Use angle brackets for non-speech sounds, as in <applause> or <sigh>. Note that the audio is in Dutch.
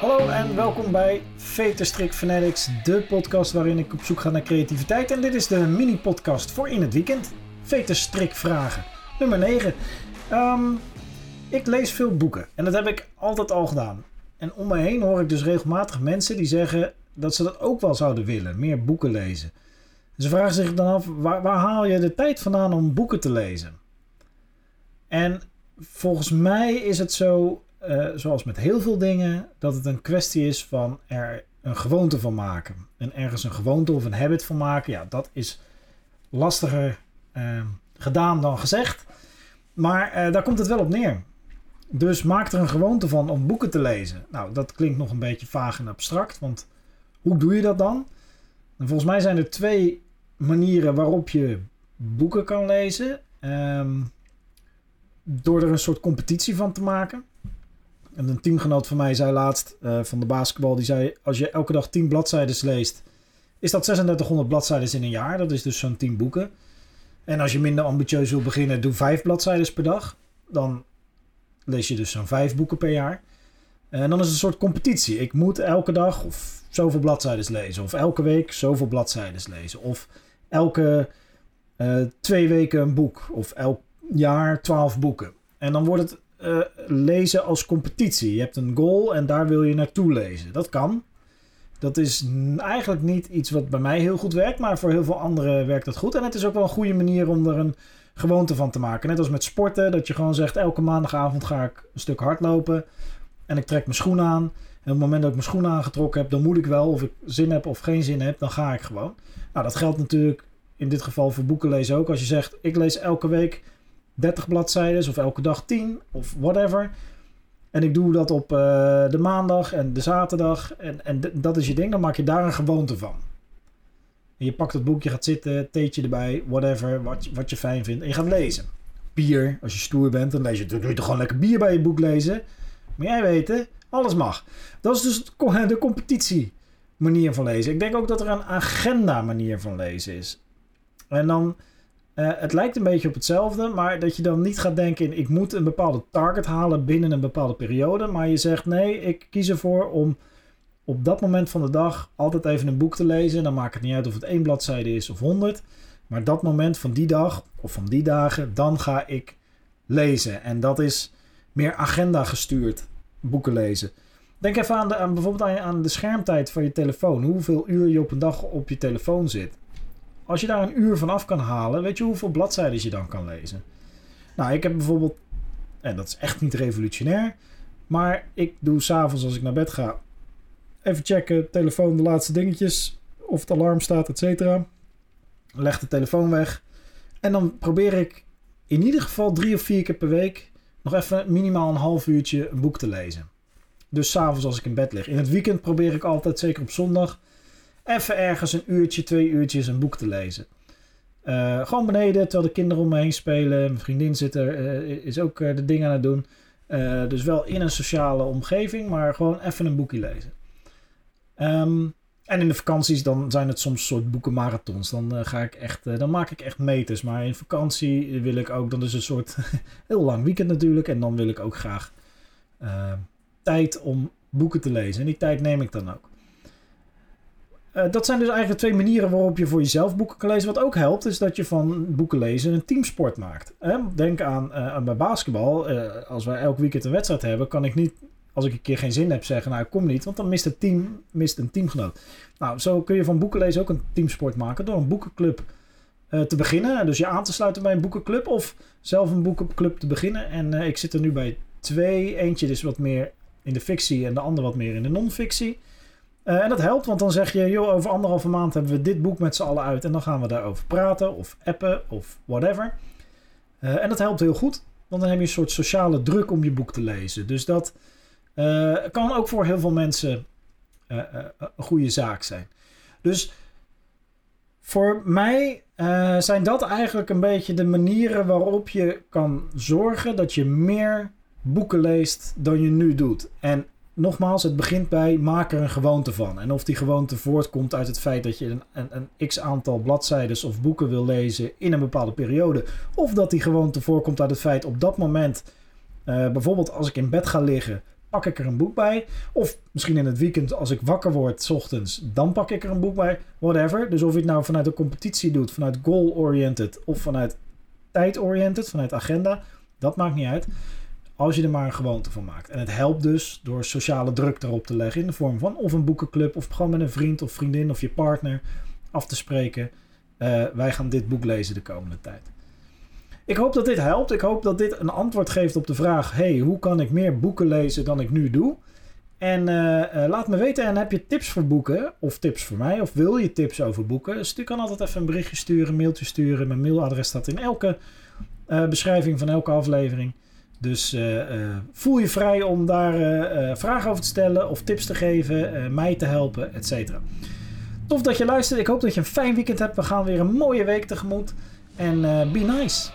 Hallo en welkom bij Veterstrik Fanatics, de podcast waarin ik op zoek ga naar creativiteit. En dit is de mini-podcast voor in het weekend. Veterstrik Vragen, nummer 9. Ehm, ik lees veel boeken en dat heb ik altijd al gedaan. En om me heen hoor ik dus regelmatig mensen die zeggen dat ze dat ook wel zouden willen, meer boeken lezen. Ze vragen zich dan af, waar, waar haal je de tijd vandaan om boeken te lezen? En volgens mij is het zo, eh, zoals met heel veel dingen, dat het een kwestie is van er een gewoonte van maken. En ergens een gewoonte of een habit van maken, ja, dat is lastiger eh, gedaan dan gezegd. Maar eh, daar komt het wel op neer. Dus maak er een gewoonte van om boeken te lezen. Nou, dat klinkt nog een beetje vaag en abstract, want hoe doe je dat dan? En volgens mij zijn er twee manieren waarop je boeken kan lezen. Ehm, door er een soort competitie van te maken. En een teamgenoot van mij zei laatst uh, van de basketbal, die zei: Als je elke dag 10 bladzijden leest, is dat 3600 bladzijden in een jaar. Dat is dus zo'n 10 boeken. En als je minder ambitieus wil beginnen, doe 5 bladzijden per dag. Dan lees je dus zo'n 5 boeken per jaar. En dan is het een soort competitie. Ik moet elke dag of zoveel bladzijden lezen. Of elke week zoveel bladzijden lezen. Of elke uh, twee weken een boek. Of elk jaar 12 boeken. En dan wordt het uh, lezen als competitie. Je hebt een goal en daar wil je naartoe lezen. Dat kan. Dat is eigenlijk niet iets wat bij mij heel goed werkt, maar voor heel veel anderen werkt dat goed. En het is ook wel een goede manier om er een gewoonte van te maken. Net als met sporten, dat je gewoon zegt: elke maandagavond ga ik een stuk hardlopen en ik trek mijn schoen aan. En op het moment dat ik mijn schoenen aangetrokken heb, dan moet ik wel, of ik zin heb of geen zin heb, dan ga ik gewoon. Nou, dat geldt natuurlijk in dit geval voor boeken lezen ook. Als je zegt: ik lees elke week 30 bladzijden of elke dag 10 of whatever. En ik doe dat op uh, de maandag en de zaterdag. En, en dat is je ding. Dan maak je daar een gewoonte van. En je pakt het boek, je gaat zitten, theetje erbij, whatever, wat, wat je fijn vindt. En je gaat lezen. Bier, als je stoer bent, dan, lees je, doe toch gewoon lekker bier bij je boek lezen. Maar jij weet, alles mag. Dat is dus de competitie manier van lezen. Ik denk ook dat er een agenda manier van lezen is. En dan uh, het lijkt een beetje op hetzelfde, maar dat je dan niet gaat denken in ik moet een bepaalde target halen binnen een bepaalde periode. Maar je zegt nee, ik kies ervoor om op dat moment van de dag altijd even een boek te lezen. Dan maakt het niet uit of het één bladzijde is of honderd. Maar dat moment van die dag of van die dagen, dan ga ik lezen. En dat is meer agenda gestuurd boeken lezen. Denk even aan, de, aan bijvoorbeeld aan de schermtijd van je telefoon. Hoeveel uur je op een dag op je telefoon zit. Als je daar een uur van af kan halen, weet je hoeveel bladzijden je dan kan lezen? Nou, ik heb bijvoorbeeld, en dat is echt niet revolutionair, maar ik doe s'avonds als ik naar bed ga, even checken, telefoon, de laatste dingetjes, of het alarm staat, et cetera. Leg de telefoon weg. En dan probeer ik in ieder geval drie of vier keer per week nog even minimaal een half uurtje een boek te lezen. Dus s'avonds als ik in bed lig. In het weekend probeer ik altijd, zeker op zondag, even ergens een uurtje, twee uurtjes een boek te lezen. Uh, gewoon beneden, terwijl de kinderen om me heen spelen. Mijn vriendin zit er, uh, is ook uh, de dingen aan het doen. dus wel in een sociale omgeving, maar gewoon even een boekje lezen. Um, en in de vakanties dan zijn het soms soort boekenmarathons. Dan, ga ik echt, dan maak ik echt meters. Maar in vakantie wil ik ook, dan is een soort <laughs> heel lang weekend natuurlijk. En dan wil ik ook graag tijd om boeken te lezen. En die tijd neem ik dan ook. Uh, dat zijn dus eigenlijk twee manieren waarop je voor jezelf boeken kan lezen. Wat ook helpt, is dat je van boeken lezen een teamsport maakt. Hè? Denk aan, aan bij basketbal. Uh, als wij elk weekend een wedstrijd hebben, kan ik niet, als ik een keer geen zin heb, zeggen: Nou, ik kom niet, want dan mist het team, mist een teamgenoot. Nou, zo kun je van boeken lezen ook een teamsport maken door een boekenclub te beginnen. Dus je aan te sluiten bij een boekenclub of zelf een boekenclub te beginnen. En ik zit er nu bij twee. Eentje dus wat meer in de fictie en de andere wat meer in de non-fictie. Uh, en dat helpt, want dan zeg je, joh, over anderhalve maand hebben we dit boek met z'n allen uit. En dan gaan we daarover praten, of appen, of whatever. Uh, en dat helpt heel goed, want dan heb je een soort sociale druk om je boek te lezen. Dus dat uh, kan ook voor heel veel mensen een goede zaak zijn. Dus voor mij zijn dat eigenlijk een beetje de manieren waarop je kan zorgen dat je meer boeken leest dan je nu doet. En nogmaals, het begint bij maak er een gewoonte van. En of die gewoonte voortkomt uit het feit dat je een, een, een x aantal bladzijden of boeken wil lezen in een bepaalde periode. Of dat die gewoonte voorkomt uit het feit op dat moment, uh, bijvoorbeeld als ik in bed ga liggen, pak ik er een boek bij. Of misschien in het weekend als ik wakker word, s ochtends, dan pak ik er een boek bij. Whatever. Dus of je het nou vanuit de competitie doet, vanuit goal-oriented of vanuit tijd-oriented, vanuit agenda, dat maakt niet uit. Als je er maar een gewoonte van maakt. En het helpt dus door sociale druk erop te leggen in de vorm van of een boekenclub of gewoon met een vriend of vriendin of je partner af te spreken. Uh, wij gaan dit boek lezen de komende tijd. Ik hoop dat dit helpt. Ik hoop dat dit een antwoord geeft op de vraag: hey, hoe kan ik meer boeken lezen dan ik nu doe? En uh, uh, laat me weten, en heb je tips voor boeken? Of tips voor mij? Of wil je tips over boeken? Dus je kan altijd even een berichtje sturen, een mailtje sturen. Mijn mailadres staat in elke beschrijving van elke aflevering. Dus voel je vrij om daar vragen over te stellen of tips te geven, mij te helpen, et cetera. Tof dat je luistert. Ik hoop dat je een fijn weekend hebt. We gaan weer een mooie week tegemoet. En be nice.